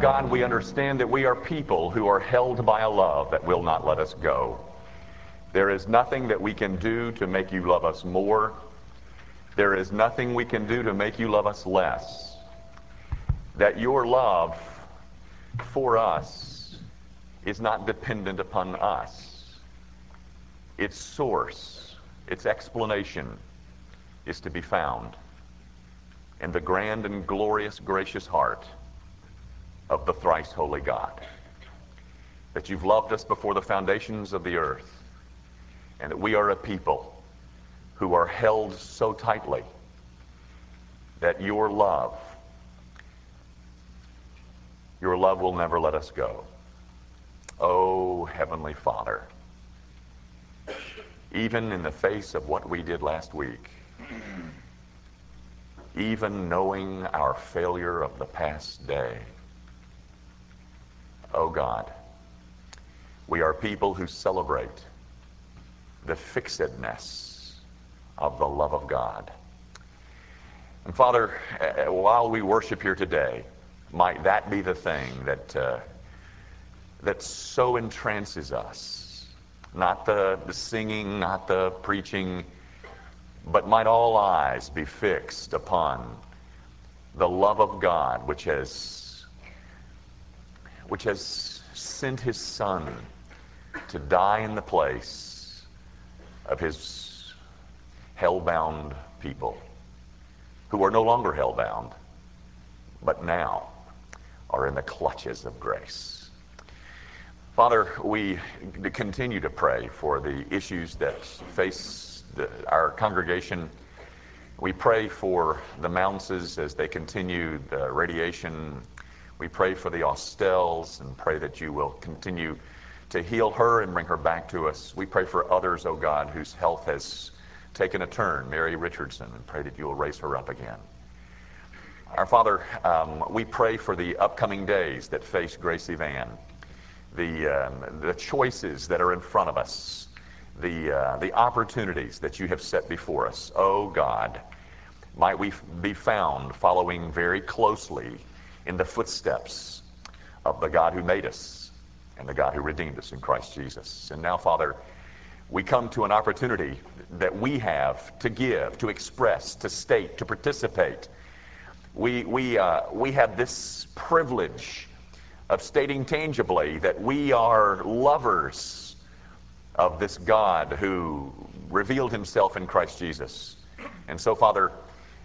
God, we understand that we are people who are held by a love that will not let us go. There is nothing that we can do to make you love us more. There is nothing we can do to make you love us less. That your love for us is not dependent upon us. Its source, its explanation is to be found in the grand and glorious, gracious heart of the thrice holy God. That you've loved us before the foundations of the earth, and that we are a people who are held so tightly that your love, your love will never let us go. Oh, Heavenly Father, even in the face of what we did last week, even knowing our failure of the past day, oh God, we are people who celebrate the fixedness of the love of God. And Father, uh, while we worship here today, might that be the thing that uh, that so entrances us? Not the, the singing, not the preaching, but might all eyes be fixed upon the love of God, which has which has sent His Son to die in the place of His hell-bound people who are no longer hell-bound, but now are in the clutches of grace. Father, we continue to pray for the issues that face the, our congregation. We pray for the Mounces as they continue the radiation. We pray for the Austels and pray that you will continue to heal her and bring her back to us. We pray for others, oh God, whose health has taken a turn, Mary Richardson, and pray that you will raise her up again. Our Father, um, we pray for the upcoming days that face Gracie Van, the, um, the choices that are in front of us, the, uh, the opportunities that you have set before us. Oh God, might we be found following very closely in the footsteps of the God who made us and the God who redeemed us in Christ Jesus. And now, Father, we come to an opportunity that we have to give, to express, to state, to participate. We, we, uh, we have this privilege of stating tangibly that we are lovers of this God who revealed himself in Christ Jesus. And so, Father,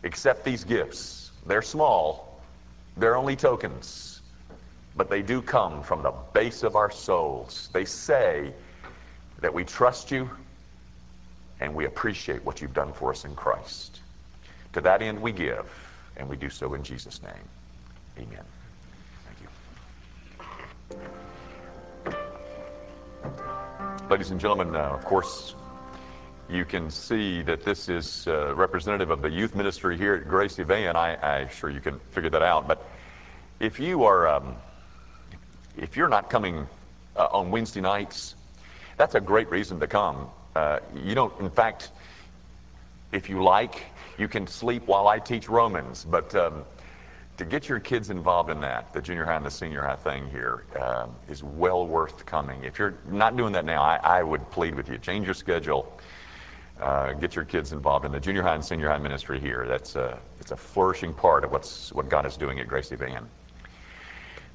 accept these gifts. They're small, they're only tokens, but they do come from the base of our souls. They say, that we trust you and we appreciate what you've done for us in Christ. To that end we give, and we do so in Jesus' name. Amen. Thank you. Ladies and gentlemen, uh, of course, you can see that this is uh, representative of the youth ministry here at Gracie Van. I, I'm sure you can figure that out. But if you are, um, if you're not coming uh, on Wednesday nights, that's a great reason to come. Uh, you don't, in fact, if you like, you can sleep while I teach Romans, but um, to get your kids involved in that, the junior high and the senior high thing here, uh, is well worth coming. If you're not doing that now, I, I would plead with you change your schedule. Uh, get your kids involved in the junior high and senior high ministry here. That's a, it's a flourishing part of what's, what God is doing at Gracie Van.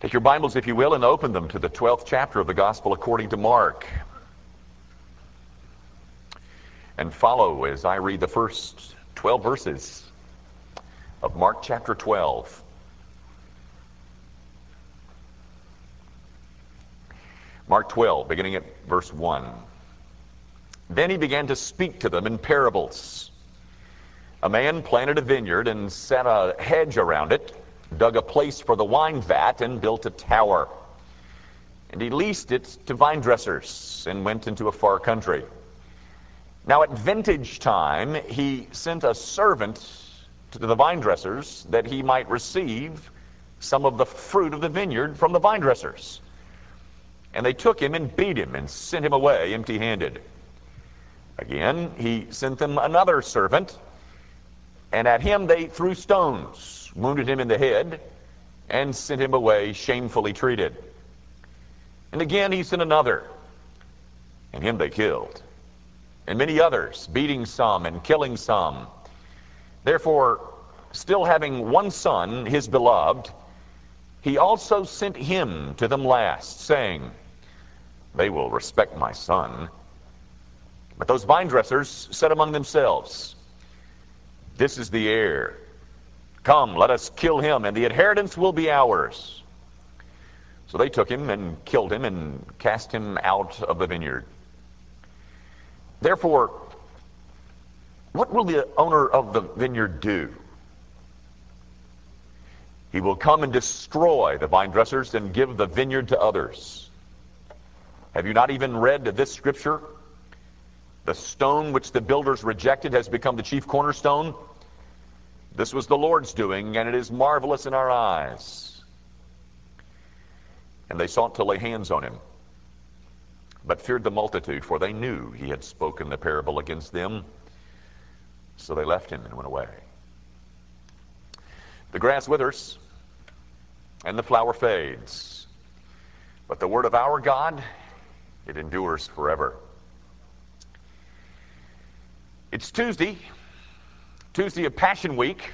Take your Bibles, if you will, and open them to the 12th chapter of the Gospel according to Mark and follow as I read the first 12 verses of Mark chapter 12. Mark 12, beginning at verse 1. Then he began to speak to them in parables. A man planted a vineyard and set a hedge around it, dug a place for the wine vat, and built a tower. And he leased it to vine dressers and went into a far country. Now, at vintage time, he sent a servant to the vine dressers that he might receive some of the fruit of the vineyard from the vine dressers. And they took him and beat him and sent him away empty handed. Again, he sent them another servant, and at him they threw stones, wounded him in the head, and sent him away shamefully treated. And again he sent another, and him they killed. And many others, beating some and killing some. Therefore, still having one son, his beloved, he also sent him to them last, saying, They will respect my son. But those vine dressers said among themselves, This is the heir. Come, let us kill him, and the inheritance will be ours. So they took him and killed him and cast him out of the vineyard. Therefore, what will the owner of the vineyard do? He will come and destroy the vine dressers and give the vineyard to others. Have you not even read this scripture? The stone which the builders rejected has become the chief cornerstone. This was the Lord's doing, and it is marvelous in our eyes. And they sought to lay hands on him, but feared the multitude, for they knew he had spoken the parable against them. So they left him and went away. The grass withers and the flower fades, but the word of our God, it endures forever. It's Tuesday, Tuesday of Passion Week,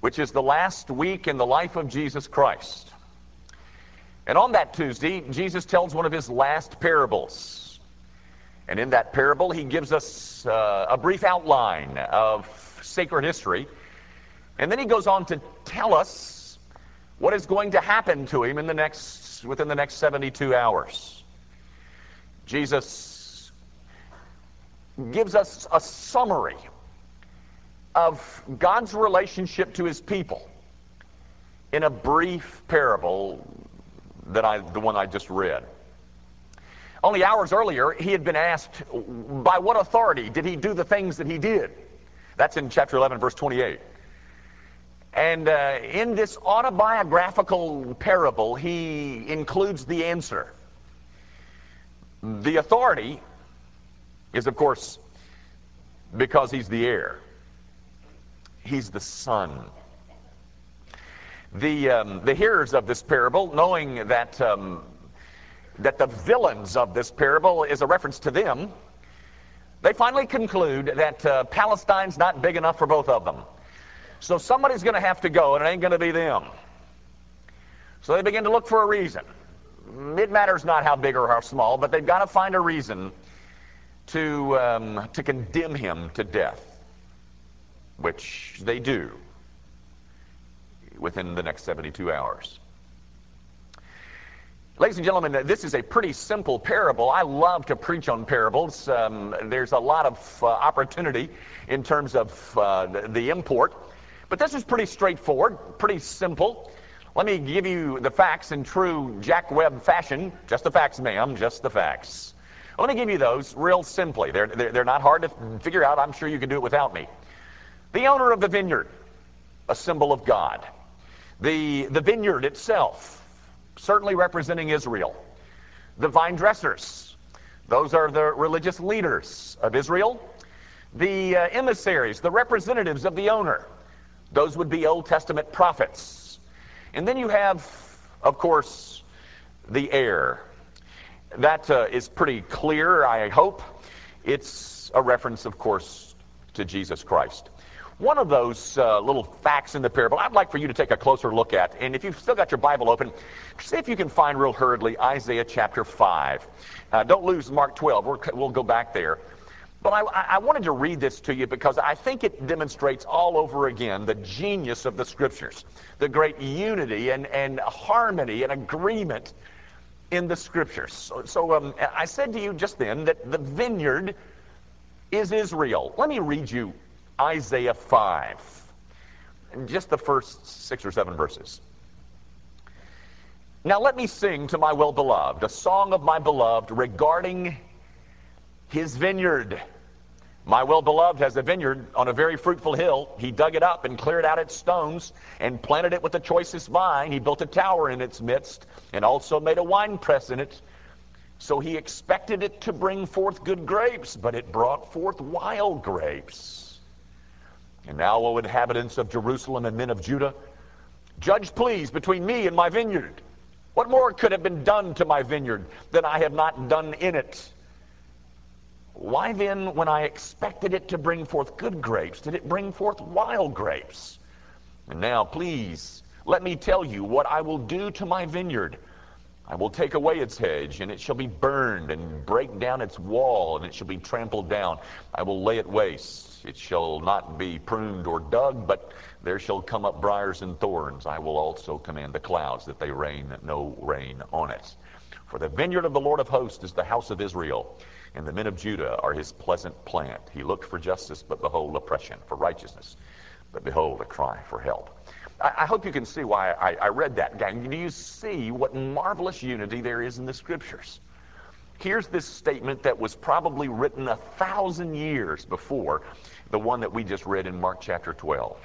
which is the last week in the life of Jesus Christ. And on that Tuesday, Jesus tells one of his last parables. And in that parable, he gives us uh, a brief outline of sacred history. And then he goes on to tell us what is going to happen to him in the next, within the next 72 hours. Jesus gives us a summary of God's relationship to his people in a brief parable that I, the one I just read. Only hours earlier, he had been asked, by what authority did he do the things that he did? That's in chapter 11, verse 28. And uh, in this autobiographical parable, he includes the answer. The authority is, of course, because he's the heir. He's the son. The, um, the hearers of this parable, knowing that, um, that the villains of this parable is a reference to them, they finally conclude that uh, Palestine's not big enough for both of them. So somebody's going to have to go, and it ain't going to be them. So they begin to look for a reason. It matters not how big or how small, but they've got to find a reason to, um, to condemn him to death, which they do within the next 72 hours. Ladies and gentlemen, this is a pretty simple parable. I love to preach on parables. Um, there's a lot of uh, opportunity in terms of uh, the, the import. But this is pretty straightforward, pretty simple. Let me give you the facts in true Jack Webb fashion. Just the facts, ma'am, just the facts. Let me give you those real simply. They're, they're, they're not hard to figure out. I'm sure you can do it without me. The owner of the vineyard, a symbol of God. The, the vineyard itself, certainly representing Israel. The vine dressers, those are the religious leaders of Israel. The uh, emissaries, the representatives of the owner, those would be Old Testament prophets. And then you have, of course, the heir. That uh, is pretty clear, I hope. It's a reference, of course, to Jesus Christ. One of those uh, little facts in the parable I'd like for you to take a closer look at. And if you've still got your Bible open, see if you can find real hurriedly Isaiah chapter 5. Uh, don't lose Mark 12. we will go back there. But I, I, wanted to read this to you because I think it demonstrates all over again the genius of the Scriptures, the great unity and, and harmony and agreement in the Scriptures. So, so um, I said to you just then that the vineyard is Israel. Let me read you Isaiah 5. Just the first six or seven verses. Now let me sing to my well beloved a song of my beloved regarding his vineyard. My well beloved has a vineyard on a very fruitful hill. He dug it up and cleared out its stones and planted it with the choicest vine. He built a tower in its midst and also made a winepress in it. So he expected it to bring forth good grapes, but it brought forth wild grapes. And now, O inhabitants of Jerusalem and men of Judah, Judge, please, between me and my vineyard. What more could have been done to my vineyard than I have not done in it? Why then, when I expected it to bring forth good grapes, did it bring forth wild grapes? And now, please, let me tell you what I will do to my vineyard. I will take away its hedge, and it shall be burned, and break down its wall, and it shall be trampled down. I will lay it waste. It shall not be pruned or dug, but there shall come up briars and thorns. I will also command the clouds that they rain no rain on it. For the vineyard of the Lord of hosts is the house of Israel, and the men of Judah are his pleasant plant. He looked for justice, but behold, oppression, for righteousness, but behold, a cry for help. I, I hope you can see why I, I read that, gang. Do you see what marvelous unity there is in the scriptures? Here's this statement that was probably written a thousand years before the one that we just read in Mark chapter 12.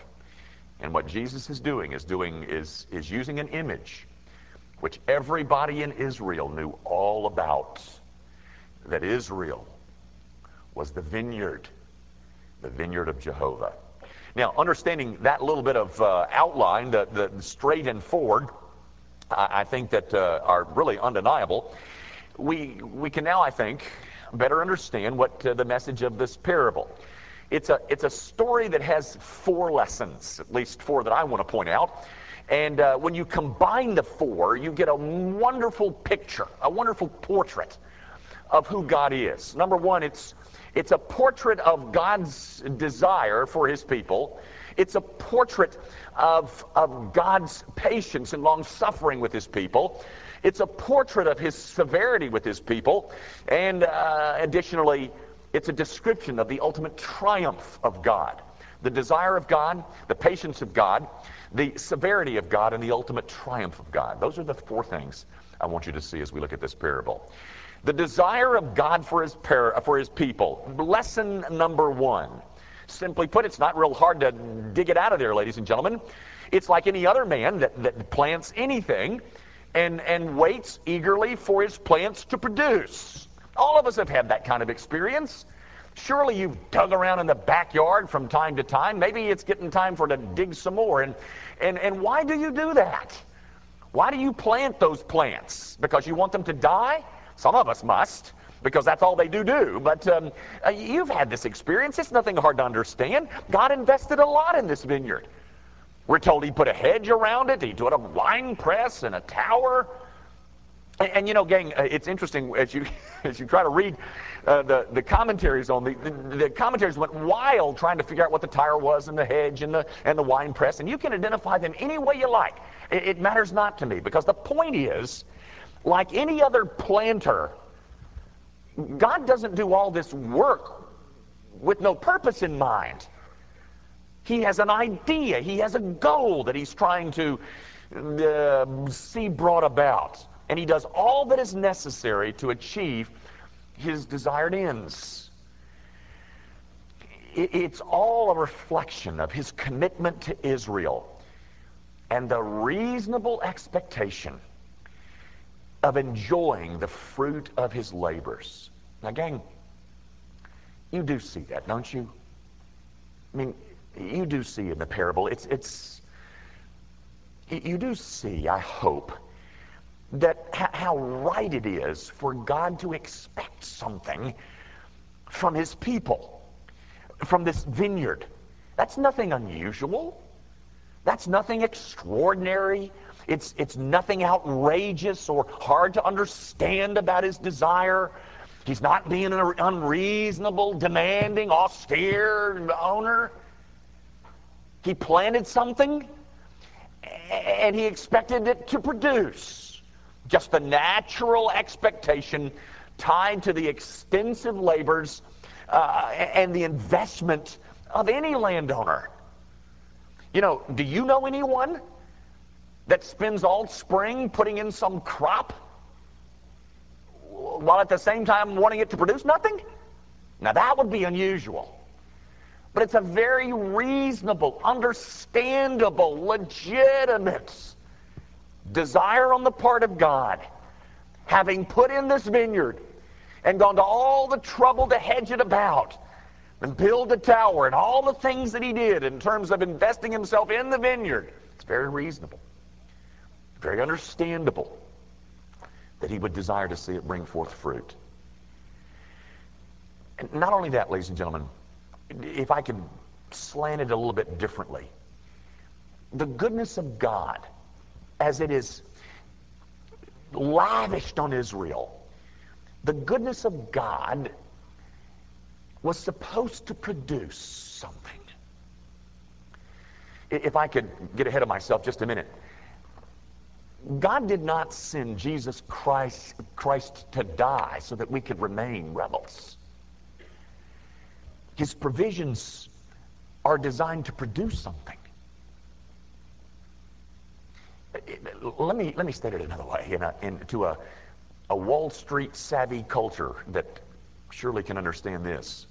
And what Jesus is doing is doing is, is using an image which everybody in Israel knew all about. That Israel was the vineyard, the vineyard of Jehovah. Now, understanding that little bit of uh, outline, the, the straight and forward, I, I think that uh, are really undeniable. We, we can now, I think, better understand what uh, the message of this parable. It's a, it's a story that has four lessons, at least four that I want to point out. And uh, when you combine the four, you get a wonderful picture, a wonderful portrait of who God is. Number one, it's it's a portrait of God's desire for his people. It's a portrait of, of God's patience and long suffering with his people. It's a portrait of his severity with his people. And uh, additionally, it's a description of the ultimate triumph of God. The desire of God, the patience of God, the severity of God, and the ultimate triumph of God. Those are the four things I want you to see as we look at this parable. The desire of God for his, for his people. Lesson number one. Simply put, it's not real hard to dig it out of there, ladies and gentlemen. It's like any other man that, that plants anything and, and waits eagerly for his plants to produce. All of us have had that kind of experience. Surely you've dug around in the backyard from time to time. Maybe it's getting time for to dig some more. And, and, and why do you do that? Why do you plant those plants? Because you want them to die? Some of us must, because that's all they do do. But um, uh, you've had this experience. It's nothing hard to understand. God invested a lot in this vineyard. We're told he put a hedge around it. He put a wine press and a tower. And, and you know, gang, uh, it's interesting as you as you try to read uh, the the commentaries on the, the, the commentaries went wild trying to figure out what the tire was and the hedge and the and the wine press. And you can identify them any way you like. It, it matters not to me because the point is like any other planter, God doesn't do all this work with no purpose in mind. He has an idea, he has a goal that he's trying to uh, see brought about. And he does all that is necessary to achieve his desired ends. It's all a reflection of his commitment to Israel and the reasonable expectation of enjoying the fruit of his labors. Now, gang, you do see that, don't you? I mean, you do see in the parable, it's, it's, you do see, I hope, that how right it is for God to expect something from his people, from this vineyard. That's nothing unusual. That's nothing extraordinary. It's, it's nothing outrageous or hard to understand about his desire. He's not being an unreasonable, demanding, austere owner. He planted something and he expected it to produce. Just the natural expectation tied to the extensive labors uh, and the investment of any landowner. You know, do you know anyone that spends all spring putting in some crop while at the same time wanting it to produce nothing? Now that would be unusual. But it's a very reasonable, understandable, legitimate desire on the part of God, having put in this vineyard and gone to all the trouble to hedge it about, and build a tower and all the things that he did in terms of investing himself in the vineyard, it's very reasonable, very understandable that he would desire to see it bring forth fruit. And not only that, ladies and gentlemen, if I could slant it a little bit differently, the goodness of God, as it is lavished on Israel, the goodness of God was supposed to produce something. If I could get ahead of myself just a minute, God did not send Jesus Christ, Christ to die so that we could remain rebels. His provisions are designed to produce something. Let me, let me state it another way. In a, in, to a, a Wall Street savvy culture that surely can understand this.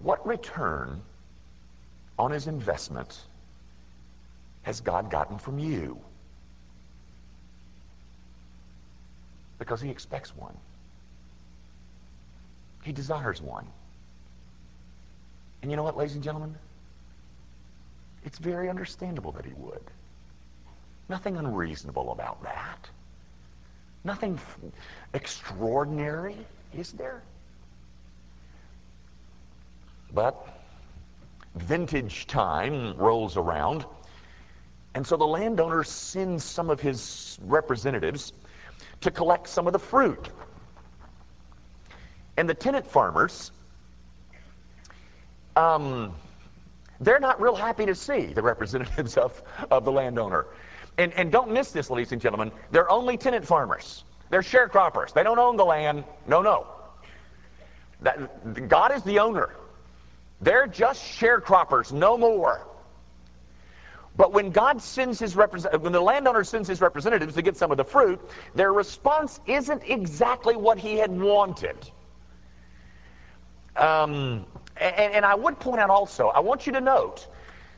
What return on his investment has God gotten from you? Because he expects one. He desires one. And you know what, ladies and gentlemen? It's very understandable that he would. Nothing unreasonable about that. Nothing extraordinary, is there? But vintage time rolls around, and so the landowner sends some of his representatives to collect some of the fruit. And the tenant farmers, um, they're not real happy to see the representatives of, of the landowner. And, and don't miss this, ladies and gentlemen. They're only tenant farmers. They're sharecroppers. They don't own the land. No, no. That, God is the owner. They're just sharecroppers, no more. But when God sends his when the landowner sends his representatives to get some of the fruit, their response isn't exactly what he had wanted. Um, and, and I would point out also, I want you to note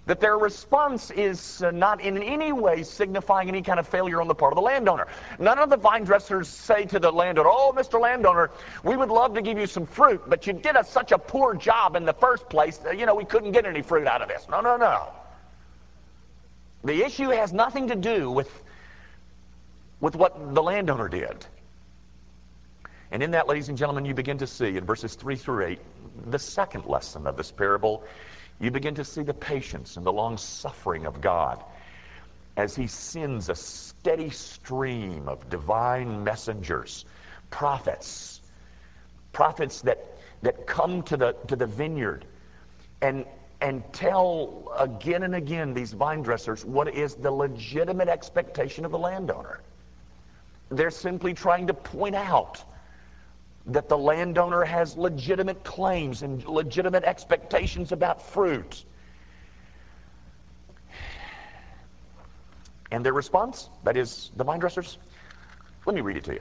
that their response is uh, not in any way signifying any kind of failure on the part of the landowner. None of the vine dressers say to the landowner, Oh, Mr. Landowner, we would love to give you some fruit, but you did a, such a poor job in the first place that, you know, we couldn't get any fruit out of this. No, no, no. The issue has nothing to do with, with what the landowner did. And in that, ladies and gentlemen, you begin to see in verses 3 through 8 the second lesson of this parable you begin to see the patience and the long suffering of God as he sends a steady stream of divine messengers, prophets, prophets that, that come to the, to the vineyard and, and tell again and again these vine dressers what is the legitimate expectation of the landowner. They're simply trying to point out that the landowner has legitimate claims and legitimate expectations about fruit. And their response, that is the vine dressers, let me read it to you.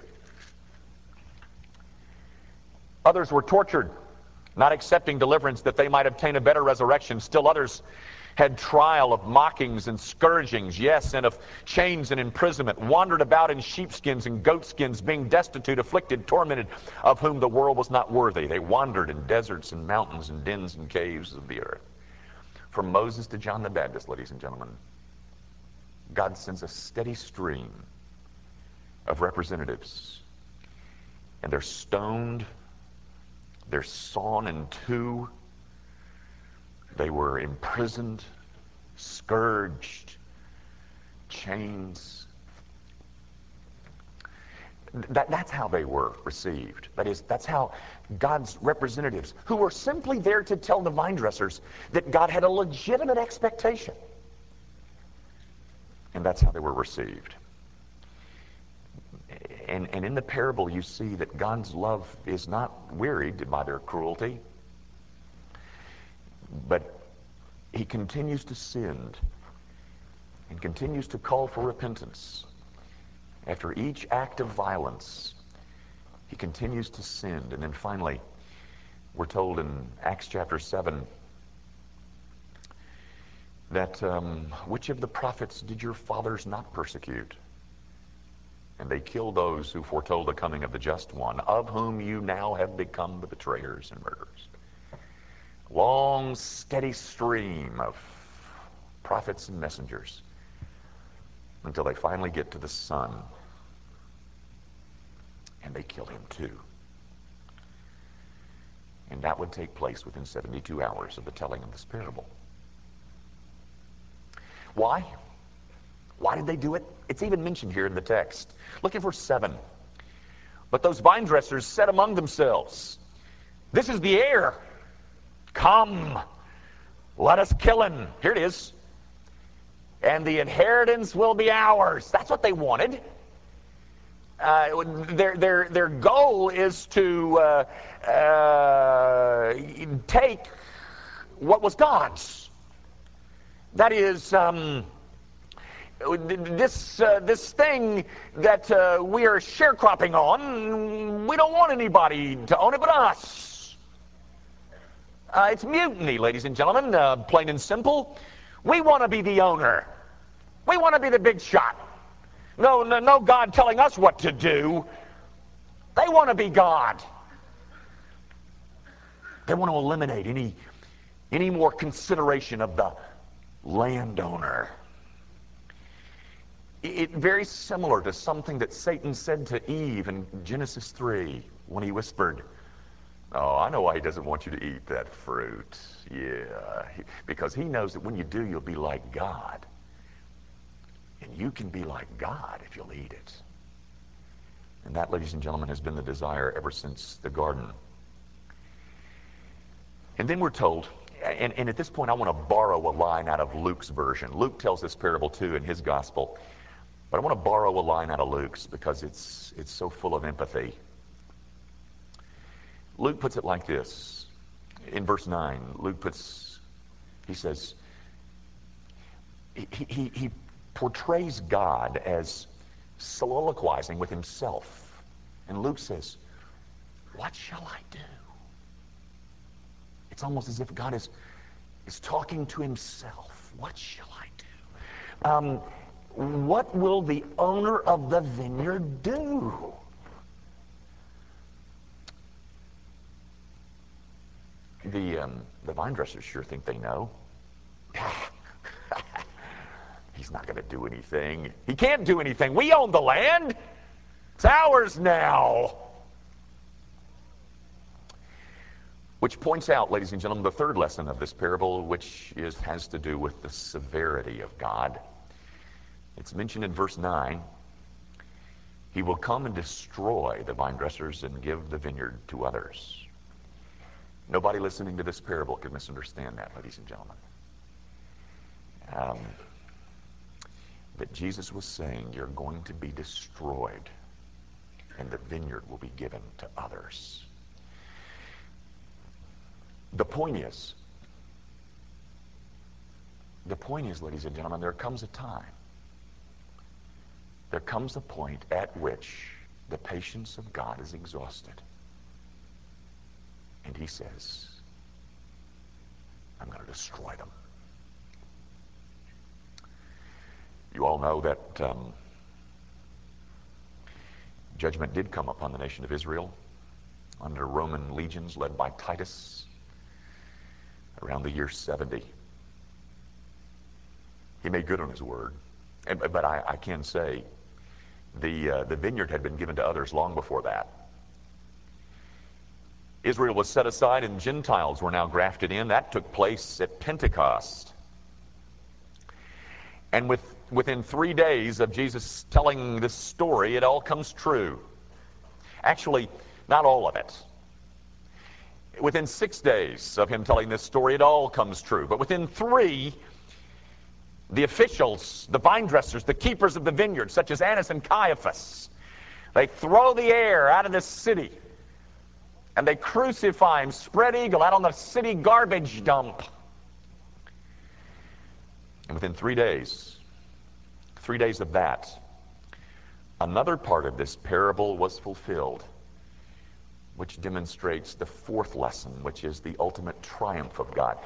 Others were tortured, not accepting deliverance that they might obtain a better resurrection. Still others had trial of mockings and scourgings, yes, and of chains and imprisonment, wandered about in sheepskins and goatskins, being destitute, afflicted, tormented, of whom the world was not worthy. They wandered in deserts and mountains and dens and caves of the earth. From Moses to John the Baptist, ladies and gentlemen, God sends a steady stream of representatives. And they're stoned, they're sawn in two, they were imprisoned, scourged, chains. That, that's how they were received. That is, that's how God's representatives, who were simply there to tell the vine dressers that God had a legitimate expectation. And that's how they were received. And, and in the parable, you see that God's love is not wearied by their cruelty. But he continues to sin and continues to call for repentance. After each act of violence, he continues to sin. And then finally, we're told in Acts chapter 7 that um, which of the prophets did your fathers not persecute? And they kill those who foretold the coming of the just one, of whom you now have become the betrayers and murderers. Long, steady stream of prophets and messengers until they finally get to the Son, and they kill him too. And that would take place within 72 hours of the telling of this parable. Why? Why did they do it? It's even mentioned here in the text. Look at verse 7. But those vine dressers said among themselves, This is the heir. Come, let us kill him. Here it is. And the inheritance will be ours. That's what they wanted. Uh, their, their, their goal is to uh, uh, take what was God's. That is, um, this, uh, this thing that uh, we are sharecropping on, we don't want anybody to own it but us. Uh, it's mutiny, ladies and gentlemen, uh, plain and simple. We want to be the owner. We want to be the big shot. No, no, no God telling us what to do. They want to be God. They want to eliminate any, any more consideration of the landowner it very similar to something that Satan said to Eve in Genesis 3 when he whispered, Oh, I know why he doesn't want you to eat that fruit. Yeah, because he knows that when you do, you'll be like God. And you can be like God if you'll eat it. And that, ladies and gentlemen, has been the desire ever since the garden. And then we're told, and, and at this point, I want to borrow a line out of Luke's version. Luke tells this parable too in his gospel. But I want to borrow a line out of Luke's because it's, it's so full of empathy. Luke puts it like this. In verse 9, Luke puts, he says, he, he, he portrays God as soliloquizing with himself. And Luke says, What shall I do? It's almost as if God is, is talking to himself. What shall I do? Um, what will the owner of the vineyard do? The, um, the vine dressers sure think they know. He's not going to do anything. He can't do anything. We own the land. It's ours now. Which points out, ladies and gentlemen, the third lesson of this parable, which is, has to do with the severity of God. It's mentioned in verse 9. He will come and destroy the vine dressers and give the vineyard to others. Nobody listening to this parable could misunderstand that, ladies and gentlemen. Um, that Jesus was saying, You're going to be destroyed, and the vineyard will be given to others. The point is, the point is, ladies and gentlemen, there comes a time there comes a point at which the patience of God is exhausted. And he says, I'm going to destroy them. You all know that um, judgment did come upon the nation of Israel under Roman legions led by Titus around the year 70. He made good on his word. But I, I can say the, uh, the vineyard had been given to others long before that. Israel was set aside and Gentiles were now grafted in. That took place at Pentecost. And with, within three days of Jesus telling this story, it all comes true. Actually, not all of it. Within six days of him telling this story, it all comes true. But within three, the officials, the vine dressers, the keepers of the vineyard, such as Annas and Caiaphas, they throw the heir out of the city and they crucify him, spread eagle, out on the city garbage dump. And within three days, three days of that, another part of this parable was fulfilled, which demonstrates the fourth lesson, which is the ultimate triumph of God.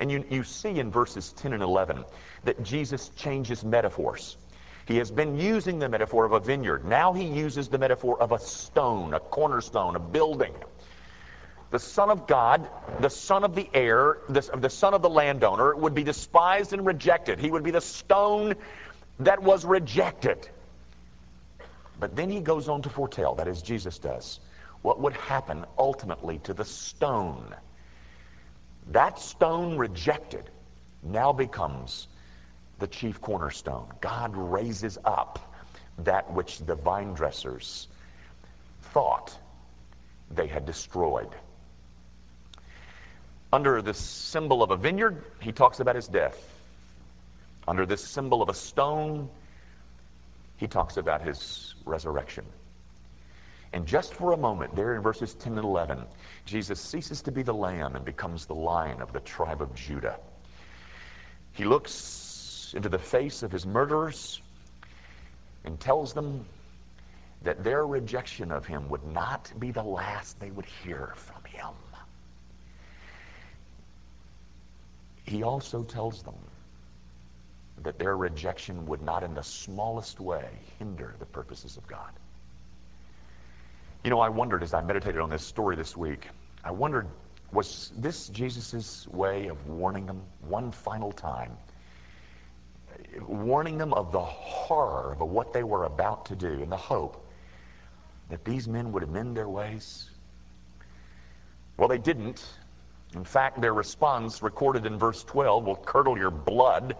And you, you see in verses 10 and 11 that Jesus changes metaphors. He has been using the metaphor of a vineyard. Now he uses the metaphor of a stone, a cornerstone, a building. The Son of God, the Son of the heir, the, the Son of the landowner would be despised and rejected. He would be the stone that was rejected. But then he goes on to foretell, that is, Jesus does, what would happen ultimately to the stone. That stone rejected now becomes the chief cornerstone. God raises up that which the vine dressers thought they had destroyed. Under the symbol of a vineyard, he talks about his death. Under this symbol of a stone, he talks about his resurrection. And just for a moment, there in verses 10 and 11, Jesus ceases to be the lamb and becomes the lion of the tribe of Judah. He looks into the face of his murderers and tells them that their rejection of him would not be the last they would hear from him. He also tells them that their rejection would not in the smallest way hinder the purposes of God. You know, I wondered as I meditated on this story this week, I wondered, was this Jesus' way of warning them one final time? Warning them of the horror of what they were about to do and the hope that these men would amend their ways? Well, they didn't. In fact, their response, recorded in verse 12, will curdle your blood.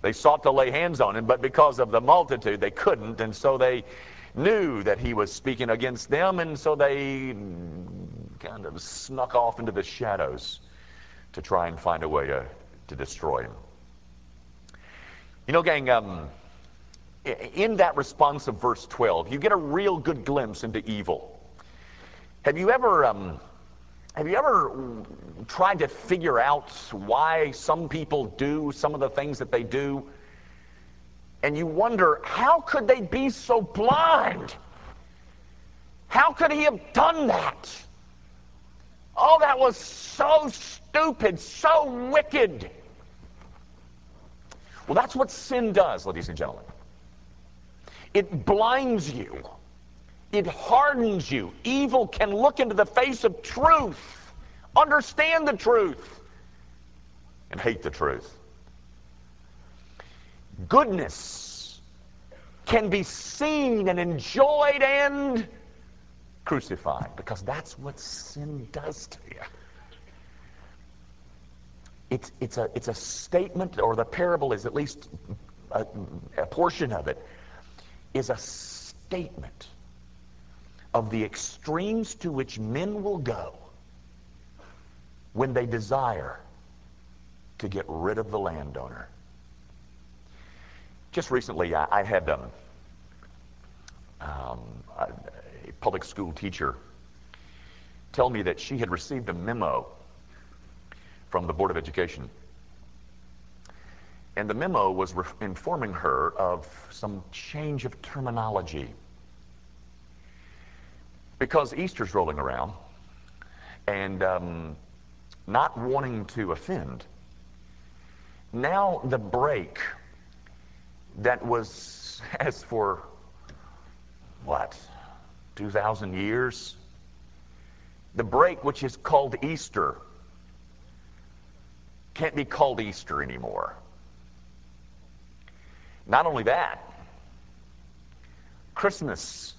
They sought to lay hands on him, but because of the multitude, they couldn't, and so they knew that he was speaking against them, and so they kind of snuck off into the shadows to try and find a way to, to destroy him. You know, gang, um, in that response of verse 12, you get a real good glimpse into evil. Have you ever um, have you ever tried to figure out why some people do some of the things that they do? And you wonder, how could they be so blind? How could he have done that? Oh, that was so stupid, so wicked. Well, that's what sin does, ladies and gentlemen. It blinds you it hardens you. Evil can look into the face of truth, understand the truth, and hate the truth. Goodness can be seen and enjoyed and crucified because that's what sin does to you. It's, it's, a, it's a statement, or the parable is at least a, a portion of it, is a statement of the extremes to which men will go when they desire to get rid of the landowner. Just recently, I, I had um, um, a, a public school teacher tell me that she had received a memo from the Board of Education. And the memo was re- informing her of some change of terminology because Easter's rolling around and um, not wanting to offend. Now the break that was as for what 2,000 years, the break which is called Easter can't be called Easter anymore. Not only that, Christmas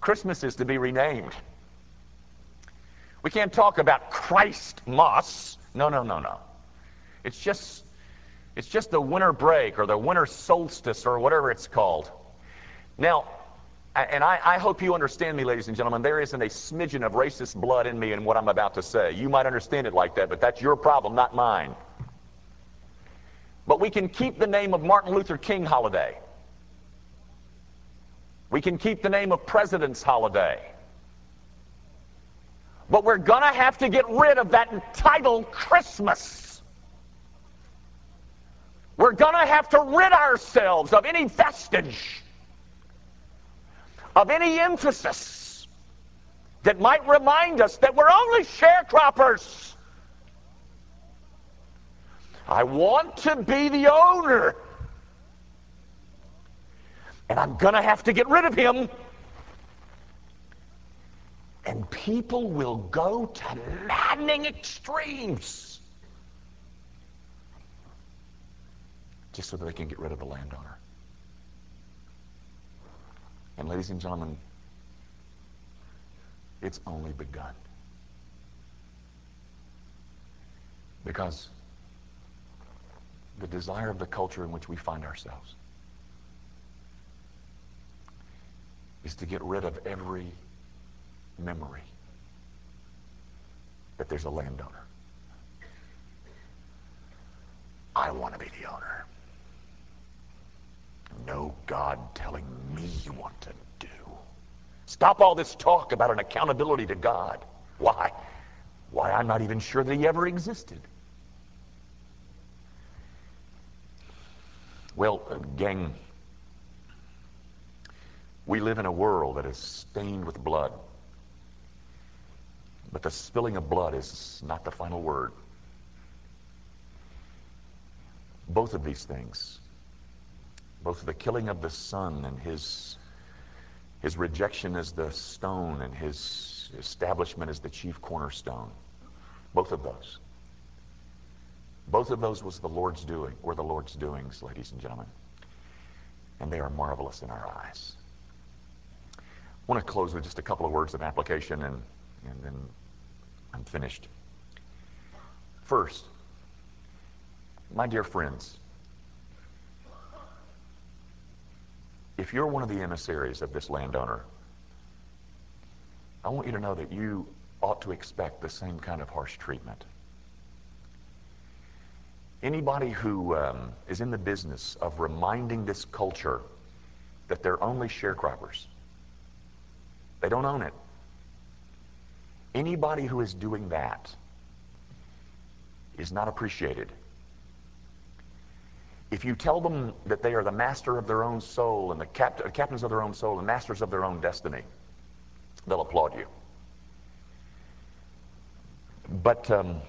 Christmas is to be renamed. We can't talk about christ Christmas. No, no, no, no. It's just it's just the winter break or the winter solstice or whatever it's called. Now, and I, I, hope you understand me, ladies and gentlemen. There isn't a smidgen of racist blood in me in what I'm about to say. You might understand it like that, but that's your problem, not mine. But we can keep the name of Martin Luther King holiday. We can keep the name of President's Holiday. But we're going to have to get rid of that title Christmas. We're going to have to rid ourselves of any vestige, of any emphasis that might remind us that we're only sharecroppers. I want to be the owner And I'm going to have to get rid of him. And people will go to maddening extremes just so that they can get rid of the landowner. And ladies and gentlemen, it's only begun. Because the desire of the culture in which we find ourselves is to get rid of every memory that there's a landowner. I want to be the owner. No God telling me what to do. Stop all this talk about an accountability to God. Why? Why, I'm not even sure that he ever existed. Well, uh, gang, we live in a world that is stained with blood. But the spilling of blood is not the final word. Both of these things, both the killing of the son and his, his rejection as the stone and his establishment as the chief cornerstone, both of those. Both of those was the Lord's doing, were the Lord's doings, ladies and gentlemen. And they are marvelous in our eyes. I want to close with just a couple of words of application and, and then I'm finished. First, my dear friends, if you're one of the emissaries of this landowner, I want you to know that you ought to expect the same kind of harsh treatment. Anybody who um, is in the business of reminding this culture that they're only sharecroppers, they don't own it. Anybody who is doing that is not appreciated. If you tell them that they are the master of their own soul and the cap- captains of their own soul and masters of their own destiny, they'll applaud you. But um,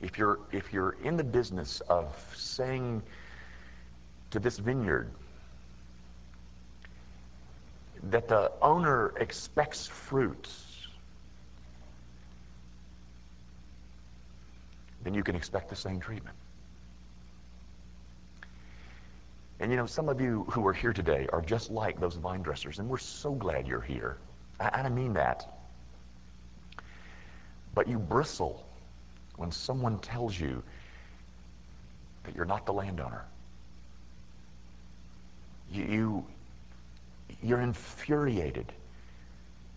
if you're if you're in the business of saying to this vineyard that the owner expects fruits, then you can expect the same treatment. And you know, some of you who are here today are just like those vine dressers, and we're so glad you're here. I, I mean that. But you bristle when someone tells you that you're not the landowner. You, you you're infuriated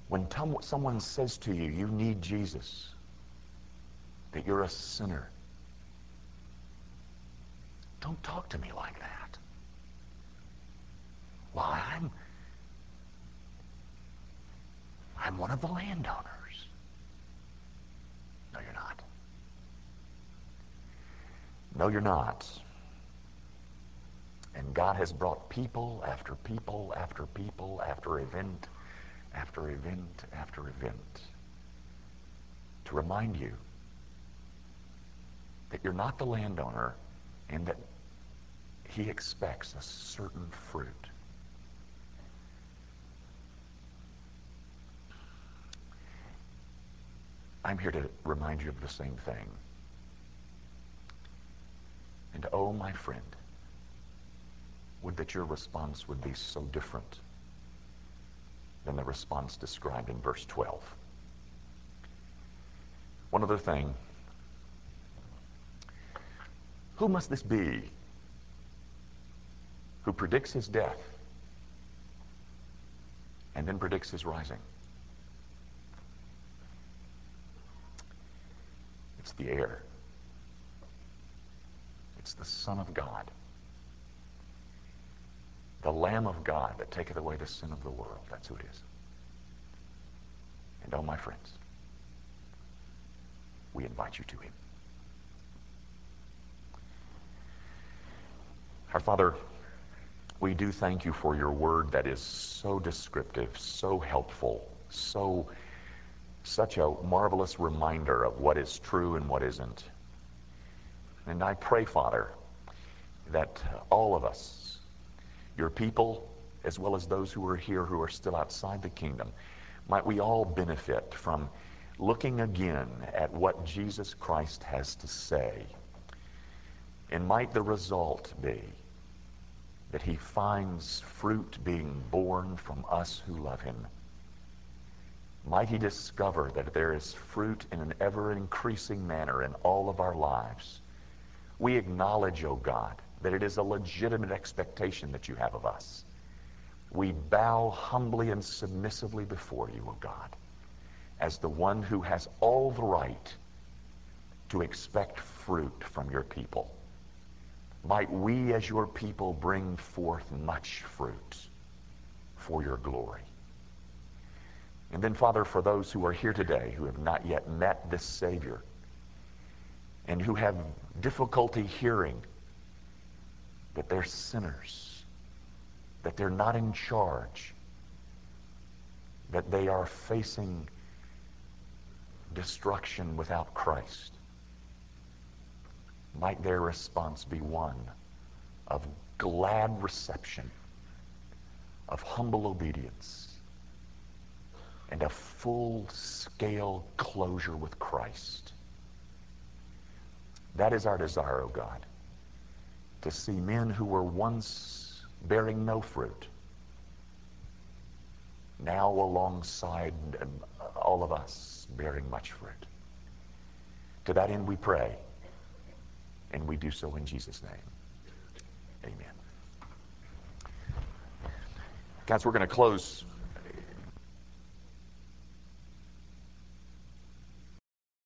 when tom- someone says to you, you need Jesus, that you're a sinner. Don't talk to me like that. Why, I'm, I'm one of the landowners. No, you're not. No, you're not. And God has brought people after people after people after event after event after event to remind you that you're not the landowner and that he expects a certain fruit. I'm here to remind you of the same thing. And oh, my friend, would that your response would be so different than the response described in verse 12. One other thing. Who must this be who predicts his death and then predicts his rising? It's the heir. It's the Son of God. The Lamb of God that taketh away the sin of the world. That's who it is. And oh, my friends, we invite you to him. Our Father, we do thank you for your word that is so descriptive, so helpful, so such a marvelous reminder of what is true and what isn't. And I pray, Father, that all of us your people, as well as those who are here who are still outside the kingdom, might we all benefit from looking again at what Jesus Christ has to say. And might the result be that he finds fruit being borne from us who love him. Might he discover that there is fruit in an ever increasing manner in all of our lives. We acknowledge, O oh God, that it is a legitimate expectation that you have of us. We bow humbly and submissively before you, O oh God as the one who has all the right to expect fruit from your people. Might we as your people bring forth much fruit for your glory. And then, Father, for those who are here today who have not yet met this Savior and who have difficulty hearing that they're sinners, that they're not in charge, that they are facing destruction without Christ. Might their response be one of glad reception, of humble obedience, and a full-scale closure with Christ. That is our desire, O oh God, to see men who were once bearing no fruit, now alongside all of us bearing much fruit. To that end we pray, and we do so in Jesus' name. Amen. Guys, we're going to close